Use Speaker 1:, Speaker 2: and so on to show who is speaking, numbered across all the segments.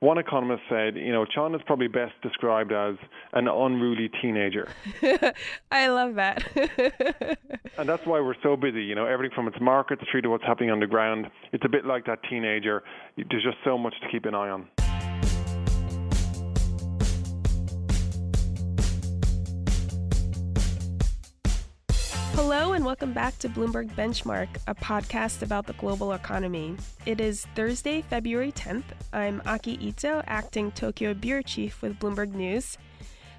Speaker 1: One economist said, you know, China's probably best described as an unruly teenager.
Speaker 2: I love that.
Speaker 1: and that's why we're so busy, you know, everything from its markets through to what's happening on the ground. It's a bit like that teenager. There's just so much to keep an eye on.
Speaker 2: And welcome back to Bloomberg Benchmark, a podcast about the global economy. It is Thursday, February 10th. I'm Aki Ito, acting Tokyo Bureau Chief with Bloomberg News.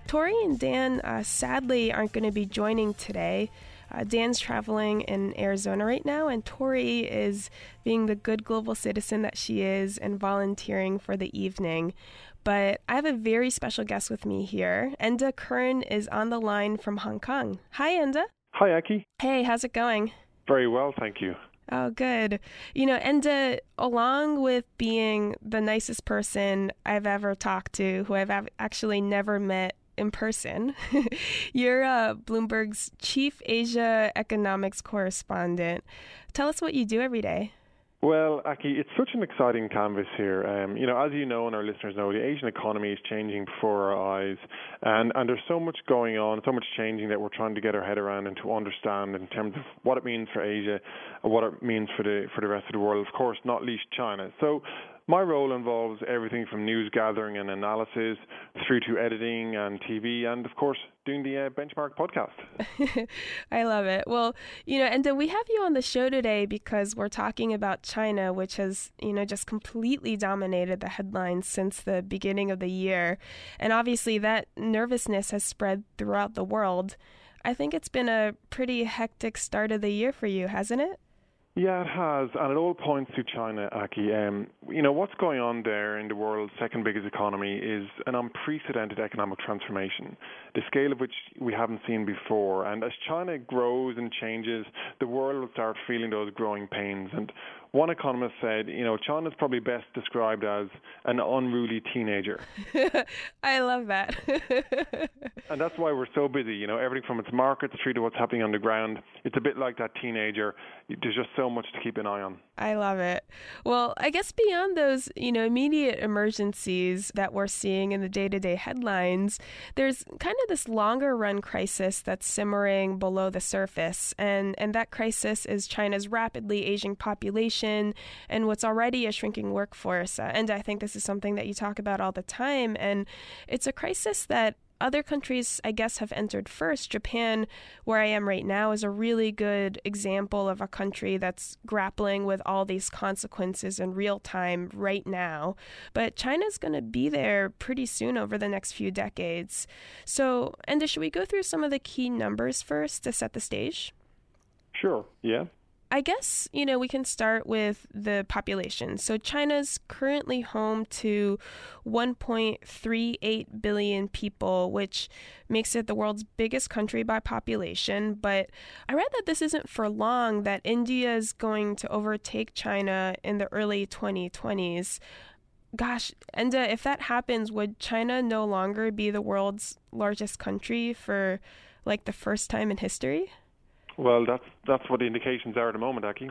Speaker 2: Tori and Dan uh, sadly aren't going to be joining today. Uh, Dan's traveling in Arizona right now, and Tori is being the good global citizen that she is and volunteering for the evening. But I have a very special guest with me here. Enda Curran is on the line from Hong Kong. Hi, Enda.
Speaker 1: Hi, Aki.
Speaker 2: Hey, how's it going?
Speaker 1: Very well, thank you.
Speaker 2: Oh, good. You know, and uh, along with being the nicest person I've ever talked to, who I've actually never met in person, you're uh, Bloomberg's chief Asia economics correspondent. Tell us what you do every day.
Speaker 1: Well, Aki, it's such an exciting canvas here. Um, you know, as you know and our listeners know, the Asian economy is changing before our eyes, and and there's so much going on, so much changing that we're trying to get our head around and to understand in terms of what it means for Asia, and what it means for the for the rest of the world. Of course, not least China. So my role involves everything from news gathering and analysis through to editing and TV, and of course, doing the uh, Benchmark podcast.
Speaker 2: I love it. Well, you know, and we have you on the show today because we're talking about China, which has, you know, just completely dominated the headlines since the beginning of the year. And obviously, that nervousness has spread throughout the world. I think it's been a pretty hectic start of the year for you, hasn't it?
Speaker 1: Yeah, it has, and it all points to China, Aki. Um, you know, what's going on there in the world's second biggest economy is an unprecedented economic transformation, the scale of which we haven't seen before. And as China grows and changes, the world will start feeling those growing pains. And one economist said, you know, China's probably best described as an unruly teenager.
Speaker 2: I love that.
Speaker 1: and that's why we're so busy, you know, everything from its markets through to what's happening on the ground. It's a bit like that teenager. There's just so much to keep an eye on.
Speaker 2: I love it. Well, I guess beyond those, you know, immediate emergencies that we're seeing in the day-to-day headlines, there's kind of this longer run crisis that's simmering below the surface. And and that crisis is China's rapidly aging population population and what's already a shrinking workforce. Uh, and I think this is something that you talk about all the time. And it's a crisis that other countries, I guess, have entered first. Japan, where I am right now, is a really good example of a country that's grappling with all these consequences in real time right now. But China's going to be there pretty soon over the next few decades. So, Enda, should we go through some of the key numbers first to set the stage?
Speaker 1: Sure, yeah.
Speaker 2: I guess, you know, we can start with the population. So China's currently home to 1.38 billion people, which makes it the world's biggest country by population. But I read that this isn't for long, that India is going to overtake China in the early 2020s. Gosh, and if that happens, would China no longer be the world's largest country for like the first time in history?
Speaker 1: Well, that's that's what the indications are at the moment, Aki.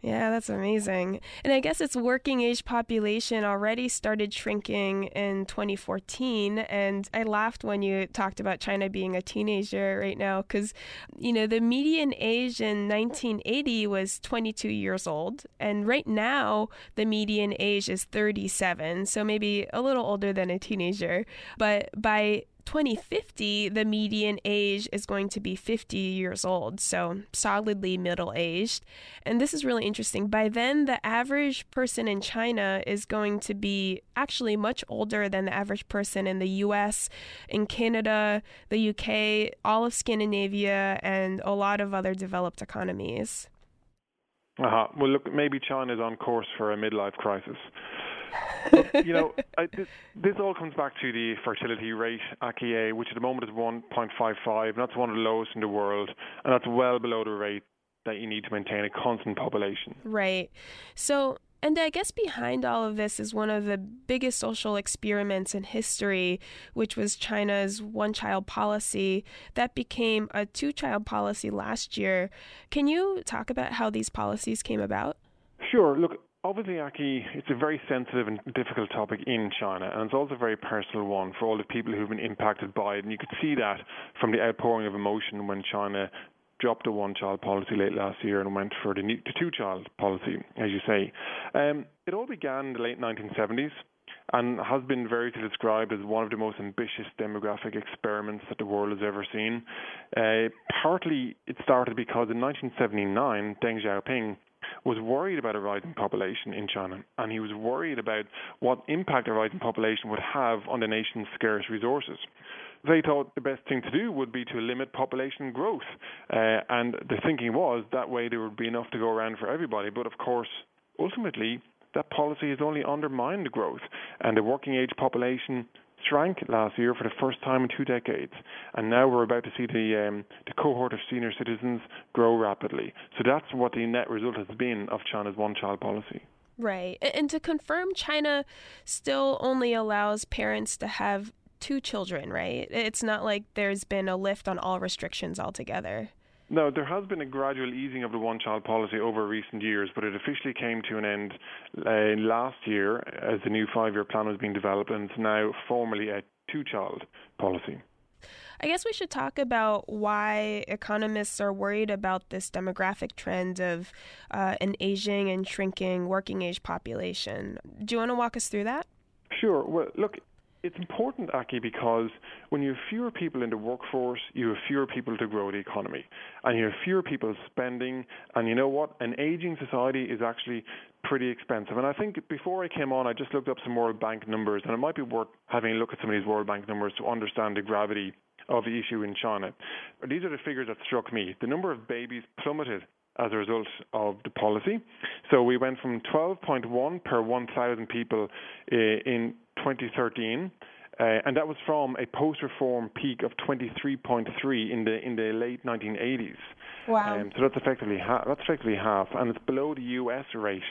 Speaker 2: Yeah, that's amazing. And I guess its working age population already started shrinking in 2014. And I laughed when you talked about China being a teenager right now because, you know, the median age in 1980 was 22 years old. And right now, the median age is 37. So maybe a little older than a teenager. But by 2050, the median age is going to be 50 years old, so solidly middle aged. And this is really interesting. By then, the average person in China is going to be actually much older than the average person in the US, in Canada, the UK, all of Scandinavia, and a lot of other developed economies.
Speaker 1: Uh-huh. Well, look, maybe China is on course for a midlife crisis you know, I, this, this, all comes back to the fertility rate, Aki, eh, which at the moment is 1.55, and that's one of the lowest in the world, and that's well below the rate that you need to maintain a constant population.
Speaker 2: Right. So, and I guess behind all of this is one of the biggest social experiments in history, which was China's one child policy that became a two child policy last year. Can you talk about how these policies came about?
Speaker 1: Sure. Look, obviously, Aki, it's a very sensitive and difficult topic in China, and it's also a very personal one for all the people who've been impacted by it. And you could see that from the outpouring of emotion when China dropped the one-child policy late last year and went for the, the two-child policy, as you say. Um, it all began in the late 1970s and has been variously described as one of the most ambitious demographic experiments that the world has ever seen. Uh, partly it started because in 1979, Deng Xiaoping was worried about a rising population in China, and he was worried about what impact a rising population would have on the nation's scarce resources. They thought the best thing to do would be to limit population growth, uh, and the thinking was that way there would be enough to go around for everybody. But of course, ultimately, that policy has only undermined growth, and the working age population shrank last year for the first time in two decades, and now we're about to see the um, the cohort of senior citizens grow rapidly. So that's what the net result has been of China's one-child policy.
Speaker 2: Right, and to confirm, China still only allows parents to have two children. Right, it's not like there's been a lift on all restrictions altogether.
Speaker 1: No, there has been a gradual easing of the one child policy over recent years, but it officially came to an end uh, last year as the new five year plan was being developed, and it's now formally a two child policy.
Speaker 2: I guess we should talk about why economists are worried about this demographic trend of uh, an aging and shrinking working age population. Do you want to walk us through that?
Speaker 1: Sure. Well, look, it's important, Aki, because when you have fewer people in the workforce, you have fewer people to grow the economy. And you have fewer people spending. And you know what? An aging society is actually pretty expensive. And I think before I came on, I just looked up some World Bank numbers, and it might be worth having a look at some of these World Bank numbers to understand the gravity of the issue in China. These are the figures that struck me. The number of babies plummeted as a result of the policy. So we went from 12.1 per 1,000 people eh, in 2013. Uh, and that was from a post-reform peak of 23.3 in the in the late 1980s.
Speaker 2: Wow! Um,
Speaker 1: so that's effectively ha- that's effectively half, and it's below the U.S. rate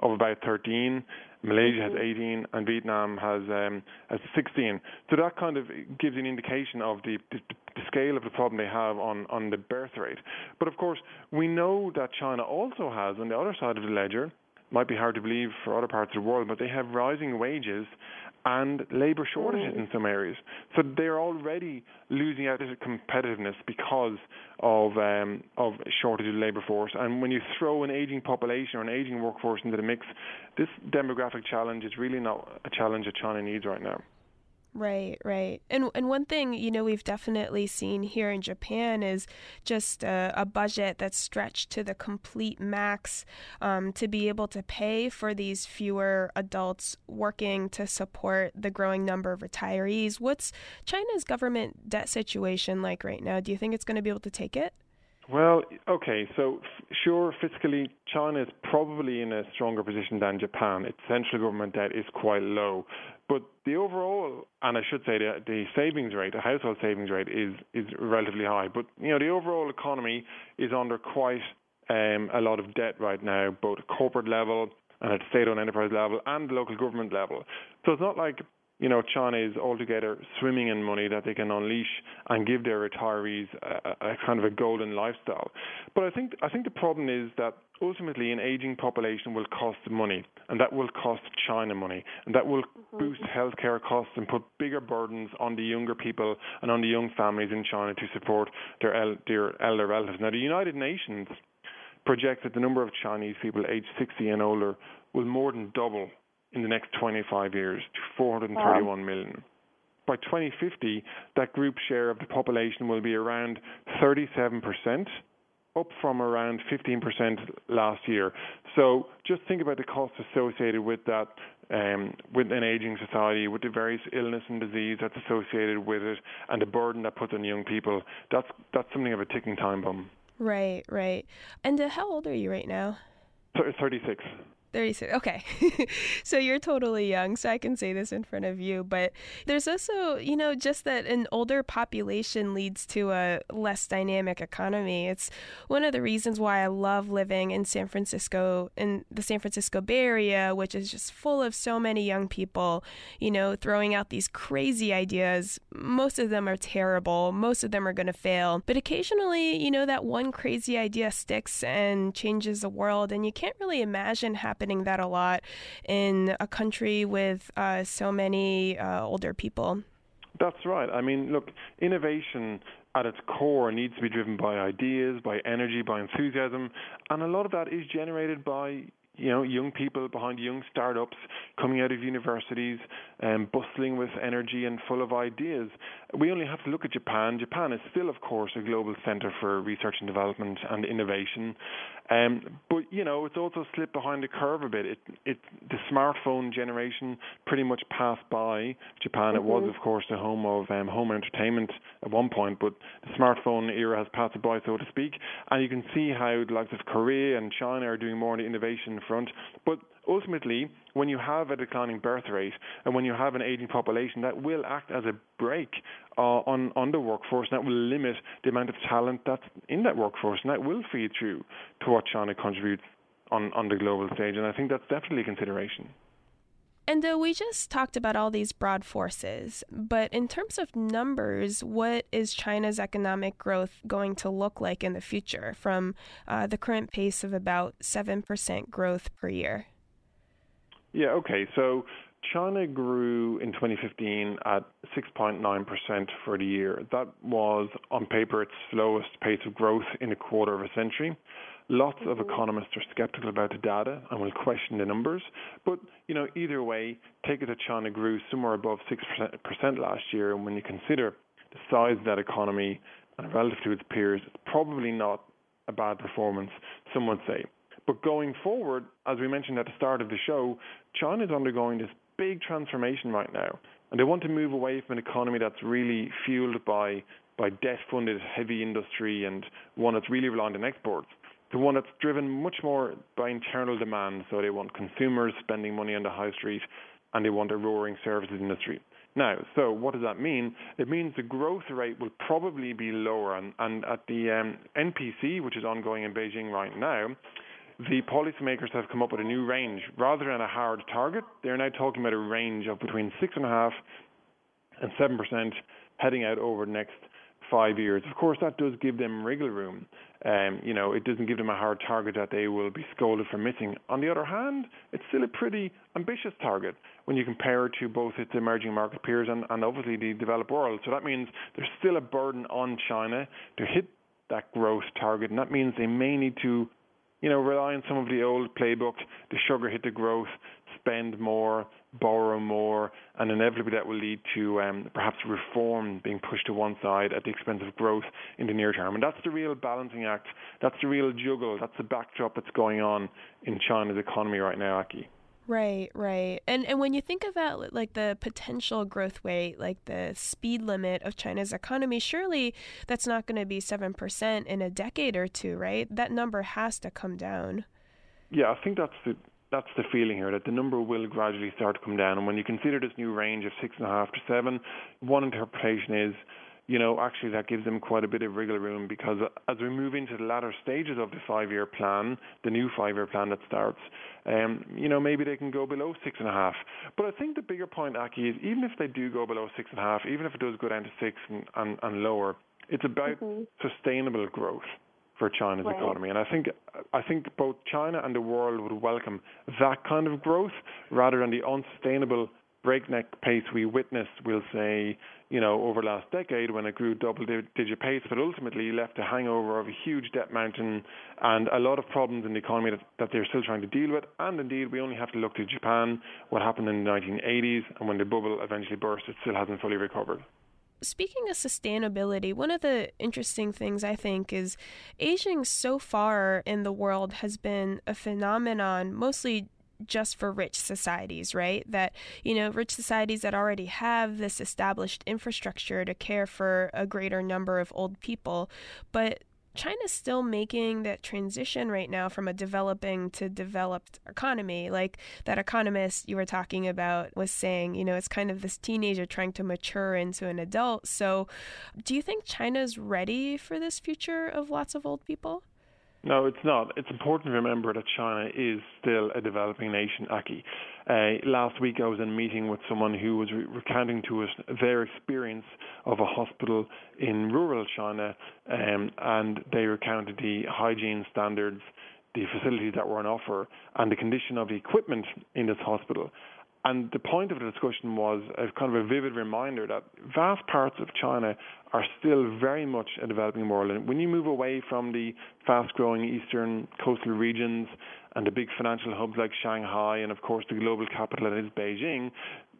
Speaker 1: of about 13. Malaysia has mm-hmm. 18, and Vietnam has um, has 16. So that kind of gives an indication of the, the, the scale of the problem they have on on the birth rate. But of course, we know that China also has on the other side of the ledger might be hard to believe for other parts of the world, but they have rising wages and labour shortages mm. in some areas. So they're already losing out of competitiveness because of um, of shortage of labour force. And when you throw an ageing population or an ageing workforce into the mix, this demographic challenge is really not a challenge that China needs right now.
Speaker 2: Right, right. And and one thing, you know, we've definitely seen here in Japan is just a, a budget that's stretched to the complete max um, to be able to pay for these fewer adults working to support the growing number of retirees. What's China's government debt situation like right now? Do you think it's going to be able to take it?
Speaker 1: Well, okay, so sure, fiscally, China is probably in a stronger position than Japan. Its central government debt is quite low. But the overall, and I should say the, the savings rate, the household savings rate is, is relatively high. But, you know, the overall economy is under quite um, a lot of debt right now, both at corporate level and at state-owned enterprise level and local government level. So it's not like you know, China is altogether swimming in money that they can unleash and give their retirees a, a, kind of a golden lifestyle. But I think I think the problem is that ultimately an aging population will cost money, and that will cost China money, and that will mm-hmm. boost healthcare costs and put bigger burdens on the younger people and on the young families in China to support their, el- their elder relatives. Now, the United Nations projects that the number of Chinese people aged 60 and older will more than double in the next 25 years to 431 wow. million. By 2050, that group share of the population will be around 37%, up from around 15% last year. So just think about the costs associated with that, um, with an aging society, with the various illness and disease that's associated with it, and the burden that puts on young people. That's that's something of a ticking time bomb.
Speaker 2: Right, right. And uh, how old are you right now?
Speaker 1: 36.
Speaker 2: 36. Okay. so you're totally young, so I can say this in front of you. But there's also, you know, just that an older population leads to a less dynamic economy. It's one of the reasons why I love living in San Francisco, in the San Francisco Bay Area, which is just full of so many young people, you know, throwing out these crazy ideas. Most of them are terrible, most of them are going to fail. But occasionally, you know, that one crazy idea sticks and changes the world. And you can't really imagine happening happening that a lot in a country with uh, so many uh, older people.
Speaker 1: That's right. I mean, look, innovation at its core needs to be driven by ideas, by energy, by enthusiasm, and a lot of that is generated by you know, young people behind young startups coming out of universities, um, bustling with energy and full of ideas. We only have to look at Japan. Japan is still, of course, a global center for research and development and innovation. Um, but you know, it's also slipped behind the curve a bit. It, it, the smartphone generation pretty much passed by Japan. Mm-hmm. It was, mm-hmm. of course, the home of um, home entertainment at one point, but the smartphone era has passed by, so to speak. And you can see how the likes of Korea and China are doing more in the innovation front. But ultimately, when you have a declining birth rate and when you have an aging population, that will act as a brake uh, on on the workforce, and that will limit the amount of talent that's in that workforce, and that will feed through to what China contributes on on the global stage. And I think that's definitely a consideration.
Speaker 2: And uh, we just talked about all these broad forces, but in terms of numbers, what is China's economic growth going to look like in the future from uh, the current pace of about 7% growth per year?
Speaker 1: Yeah, okay. So China grew in 2015 at 6.9% for the year. That was, on paper, its slowest pace of growth in a quarter of a century. Lots of mm-hmm. economists are skeptical about the data and will question the numbers. But, you know, either way, take it that China grew somewhere above 6% last year. And when you consider the size of that economy and relative to its peers, it's probably not a bad performance, some would say. But going forward, as we mentioned at the start of the show, China is undergoing this big transformation right now. And they want to move away from an economy that's really fueled by, by debt funded heavy industry and one that's really reliant on exports to one that's driven much more by internal demand. So they want consumers spending money on the high street and they want a roaring services industry. Now, so what does that mean? It means the growth rate will probably be lower. And, and at the um, NPC, which is ongoing in Beijing right now, the policymakers have come up with a new range. Rather than a hard target, they're now talking about a range of between 6.5 and 7% heading out over the next five years. Of course, that does give them wriggle room. Um, you know, it doesn't give them a hard target that they will be scolded for missing. On the other hand, it's still a pretty ambitious target when you compare it to both its emerging market peers and, and obviously the developed world. So that means there's still a burden on China to hit that growth target, and that means they may need to you know, rely on some of the old playbook, the sugar hit the growth, spend more, borrow more, and inevitably that will lead to um, perhaps reform being pushed to one side at the expense of growth in the near term. And that's the real balancing act. That's the real juggle. That's the backdrop that's going on in China's economy right now, Aki.
Speaker 2: Right, right. And and when you think about like the potential growth rate, like the speed limit of China's economy, surely that's not going to be 7% in a decade or two, right? That number has to come down.
Speaker 1: Yeah, I think that's the that's the feeling here that the number will gradually start to come down. And when you consider this new range of six and a half to seven, one interpretation is you know, actually that gives them quite a bit of wriggle room because as we move into the latter stages of the five-year plan, the new five-year plan that starts, um, you know, maybe they can go below six and a half. But I think the bigger point, Aki, is even if they do go below six and a half, even if it does go down to six and, and, and lower, it's about mm-hmm. sustainable growth for China's right. economy. And I think I think both China and the world would welcome that kind of growth rather than the unsustainable breakneck pace we witnessed, we'll say, you know, over the last decade when it grew double digit pace, but ultimately left a hangover of a huge debt mountain and a lot of problems in the economy that, that they're still trying to deal with. And indeed, we only have to look to Japan, what happened in the 1980s, and when the bubble eventually burst, it still hasn't fully recovered.
Speaker 2: Speaking of sustainability, one of the interesting things I think is aging so far in the world has been a phenomenon mostly just for rich societies, right? That, you know, rich societies that already have this established infrastructure to care for a greater number of old people. But China's still making that transition right now from a developing to developed economy. Like that economist you were talking about was saying, you know, it's kind of this teenager trying to mature into an adult. So, do you think China's ready for this future of lots of old people?
Speaker 1: No, it's not. It's important to remember that China is still a developing nation, Aki. Uh, last week I was in a meeting with someone who was re- recounting to us their experience of a hospital in rural China, um, and they recounted the hygiene standards the facilities that were on offer and the condition of the equipment in this hospital. And the point of the discussion was a kind of a vivid reminder that vast parts of China are still very much a developing world. And when you move away from the fast growing eastern coastal regions and the big financial hubs like Shanghai and, of course, the global capital that is Beijing,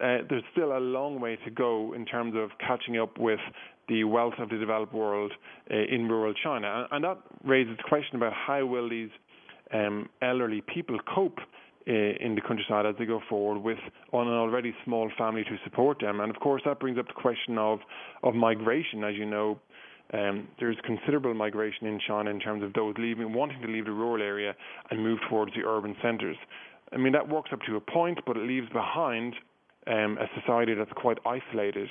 Speaker 1: uh, there's still a long way to go in terms of catching up with the wealth of the developed world uh, in rural China. And, and that raises the question about how will these um, elderly people cope in the countryside as they go forward with on an already small family to support them. And of course, that brings up the question of, of migration. As you know, um, there's considerable migration in China in terms of those leaving, wanting to leave the rural area and move towards the urban centres. I mean, that works up to a point, but it leaves behind um, a society that's quite isolated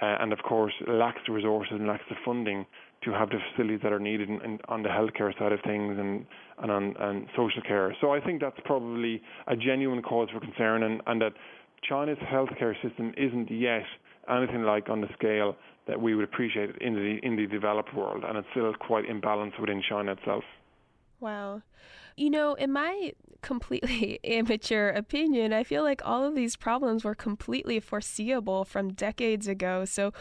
Speaker 1: uh, and, of course, lacks the resources and lacks the funding to have the facilities that are needed in, in, on the healthcare side of things and and on and social care. So I think that's probably a genuine cause for concern, and, and that China's healthcare system isn't yet anything like on the scale that we would appreciate in the in the developed world, and it's still quite imbalanced within China itself.
Speaker 2: Wow. You know, in my completely amateur opinion, I feel like all of these problems were completely foreseeable from decades ago. So,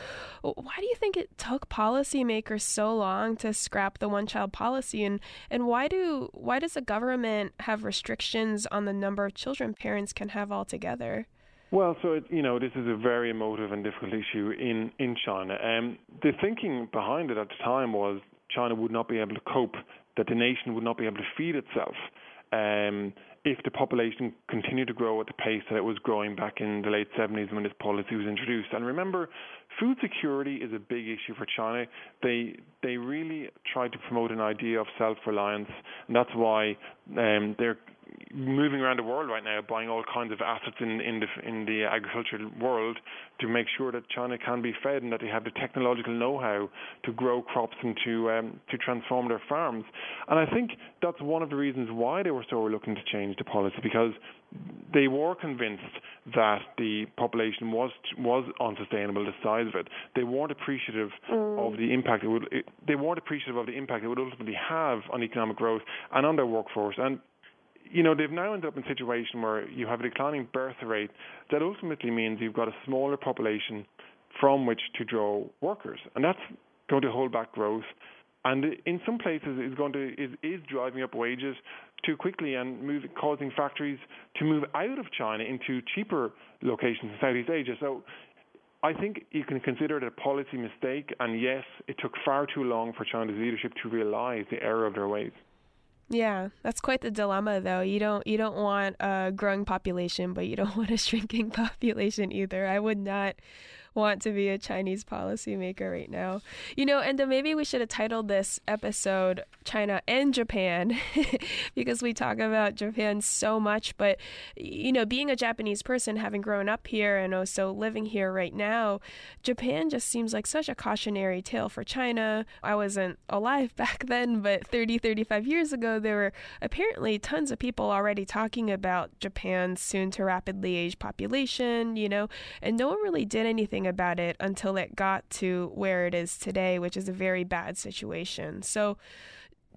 Speaker 2: why do you think it took policymakers so long to scrap the one-child policy, and and why do why does the government have restrictions on the number of children parents can have altogether?
Speaker 1: Well, so it, you know, this is a very emotive and difficult issue in in China. Um, the thinking behind it at the time was China would not be able to cope that the nation would not be able to feed itself um, if the population continued to grow at the pace that it was growing back in the late 70s when this policy was introduced. And remember, food security is a big issue for China. They they really tried to promote an idea of self-reliance, and that's why um, they're moving around the world right now, buying all kinds of assets in in the in the agricultural world to make sure that China can be fed and that they have the technological know-how to grow crops and to um, to transform their farms. And I think that's one of the reasons why they were so looking to change the policy because they were convinced that the population was was unsustainable, the size of it. They weren't appreciative mm. of the impact it would. It, they weren't appreciative of the impact it would ultimately have on economic growth and on their workforce. And you know, they've now ended up in a situation where you have a declining birth rate that ultimately means you've got a smaller population from which to draw workers. And that's going to hold back growth. And in some places is going to is, is driving up wages too quickly and move, causing factories to move out of China into cheaper locations in Southeast Asia. So I think you can consider it a policy mistake. And yes, it took far too long for China's leadership to realize the error of their ways.
Speaker 2: Yeah, that's quite the dilemma though. You don't you don't want a growing population, but you don't want a shrinking population either. I would not want to be a Chinese policymaker right now. You know, and maybe we should have titled this episode China and Japan because we talk about Japan so much. But, you know, being a Japanese person, having grown up here and also living here right now, Japan just seems like such a cautionary tale for China. I wasn't alive back then, but 30, 35 years ago, there were apparently tons of people already talking about Japan's soon to rapidly age population, you know, and no one really did anything about it until it got to where it is today, which is a very bad situation. So,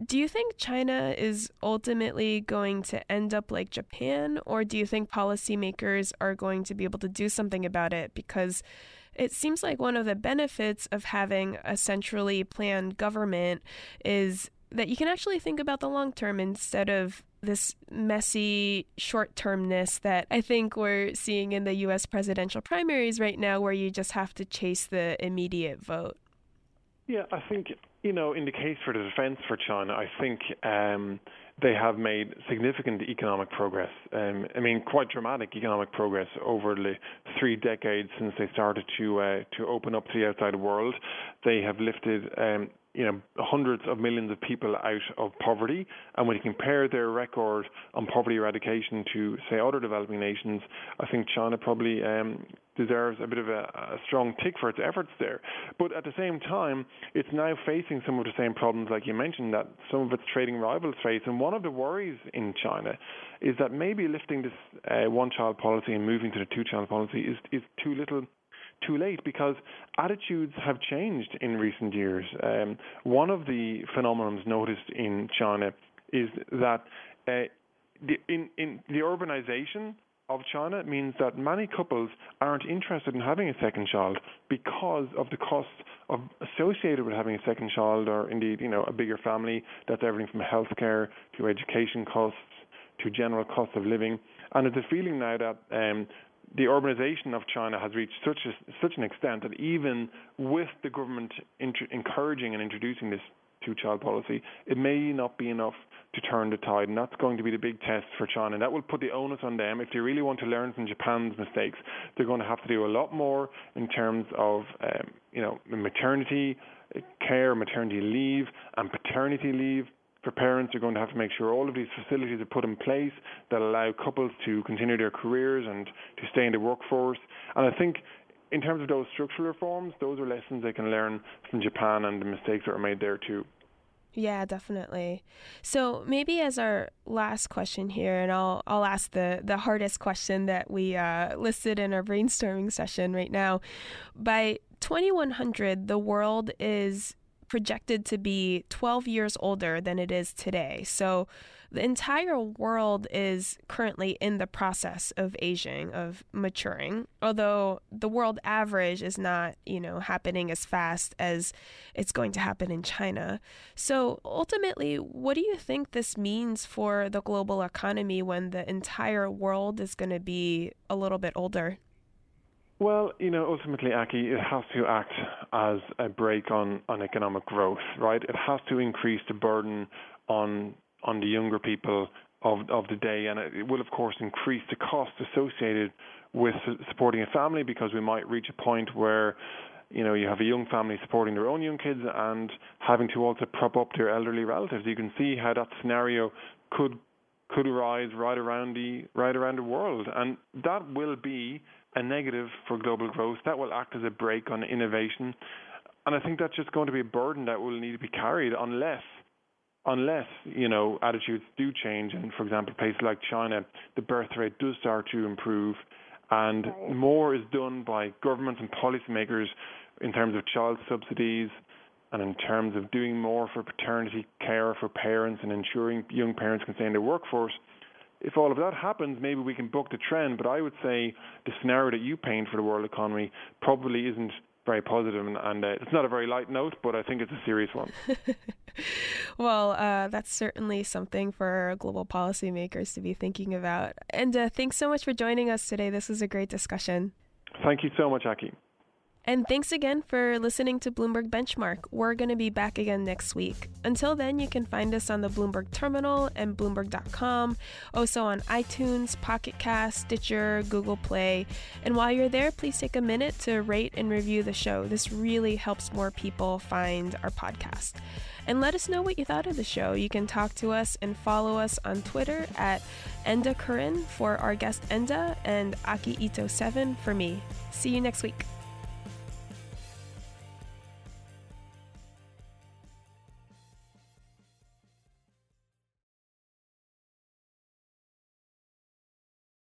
Speaker 2: do you think China is ultimately going to end up like Japan, or do you think policymakers are going to be able to do something about it? Because it seems like one of the benefits of having a centrally planned government is that you can actually think about the long term instead of this messy short termness that I think we're seeing in the US presidential primaries right now, where you just have to chase the immediate vote.
Speaker 1: Yeah, I think, you know, in the case for the defense for China, I think um, they have made significant economic progress. Um, I mean, quite dramatic economic progress over the three decades since they started to uh, to open up to the outside world. They have lifted um, you know hundreds of millions of people out of poverty, and when you compare their record on poverty eradication to say other developing nations, I think China probably um, deserves a bit of a, a, strong tick for its efforts there. But at the same time, it's now facing some of the same problems, like you mentioned, that some of its trading rivals face. And one of the worries in China is that maybe lifting this uh, one-child policy and moving to the two-child policy is is too little too late because attitudes have changed in recent years. Um, one of the phenomena noticed in China is that uh, the, in, in the urbanization of China means that many couples aren't interested in having a second child because of the costs of associated with having a second child or indeed, you know, a bigger family. That's everything from healthcare to education costs to general cost of living. And it's a feeling now that um, the urbanization of China has reached such a, such an extent that even with the government encouraging and introducing this two-child policy, it may not be enough to turn the tide, and that's going to be the big test for China. And that will put the onus on them. If they really want to learn from Japan's mistakes, they're going to have to do a lot more in terms of, um, you know, maternity care, maternity leave, and paternity leave for parents are going to have to make sure all of these facilities are put in place that allow couples to continue their careers and to stay in the workforce. And I think in terms of those structural reforms, those are lessons they can learn from Japan and the mistakes that are made there too.
Speaker 2: Yeah, definitely. So maybe as our last question here, and I'll I'll ask the the hardest question that we uh, listed in our brainstorming session right now. By 2100, the world is projected to be 12 years older than it is today. So the entire world is currently in the process of aging, of maturing, although the world average is not, you know, happening as fast as it's going to happen in China. So ultimately, what do you think this means for the global economy when the entire world is going to be a little bit older?
Speaker 1: Well, you know, ultimately, Aki, it has to act as a brake on, on economic growth, right? It has to increase the burden on on the younger people of of the day, and it will, of course, increase the cost associated with supporting a family because we might reach a point where you know, you have a young family supporting their own young kids and having to also prop up their elderly relatives. You can see how that scenario could could arise right around the right around the world, and that will be a negative for global growth. That will act as a brake on innovation. And I think that's just going to be a burden that will need to be carried unless unless you know attitudes do change and for example places like China the birth rate does start to improve and right. more is done by governments and policymakers in terms of child subsidies and in terms of doing more for paternity care for parents and ensuring young parents can stay in the workforce if all of that happens, maybe we can book the trend. But I would say the scenario that you paint for the world economy probably isn't very positive, and, and uh, it's not a very light note, but I think it's a serious one.
Speaker 2: well, uh, that's certainly something for global policymakers to be thinking about. And uh, thanks so much for joining us today. This was a great discussion.
Speaker 1: Thank you so much, Aki.
Speaker 2: And thanks again for listening to Bloomberg Benchmark. We're going to be back again next week. Until then, you can find us on the Bloomberg Terminal and Bloomberg.com, also on iTunes, Pocket Cast, Stitcher, Google Play. And while you're there, please take a minute to rate and review the show. This really helps more people find our podcast. And let us know what you thought of the show. You can talk to us and follow us on Twitter at Enda Curran for our guest Enda and Aki Ito7 for me. See you next week.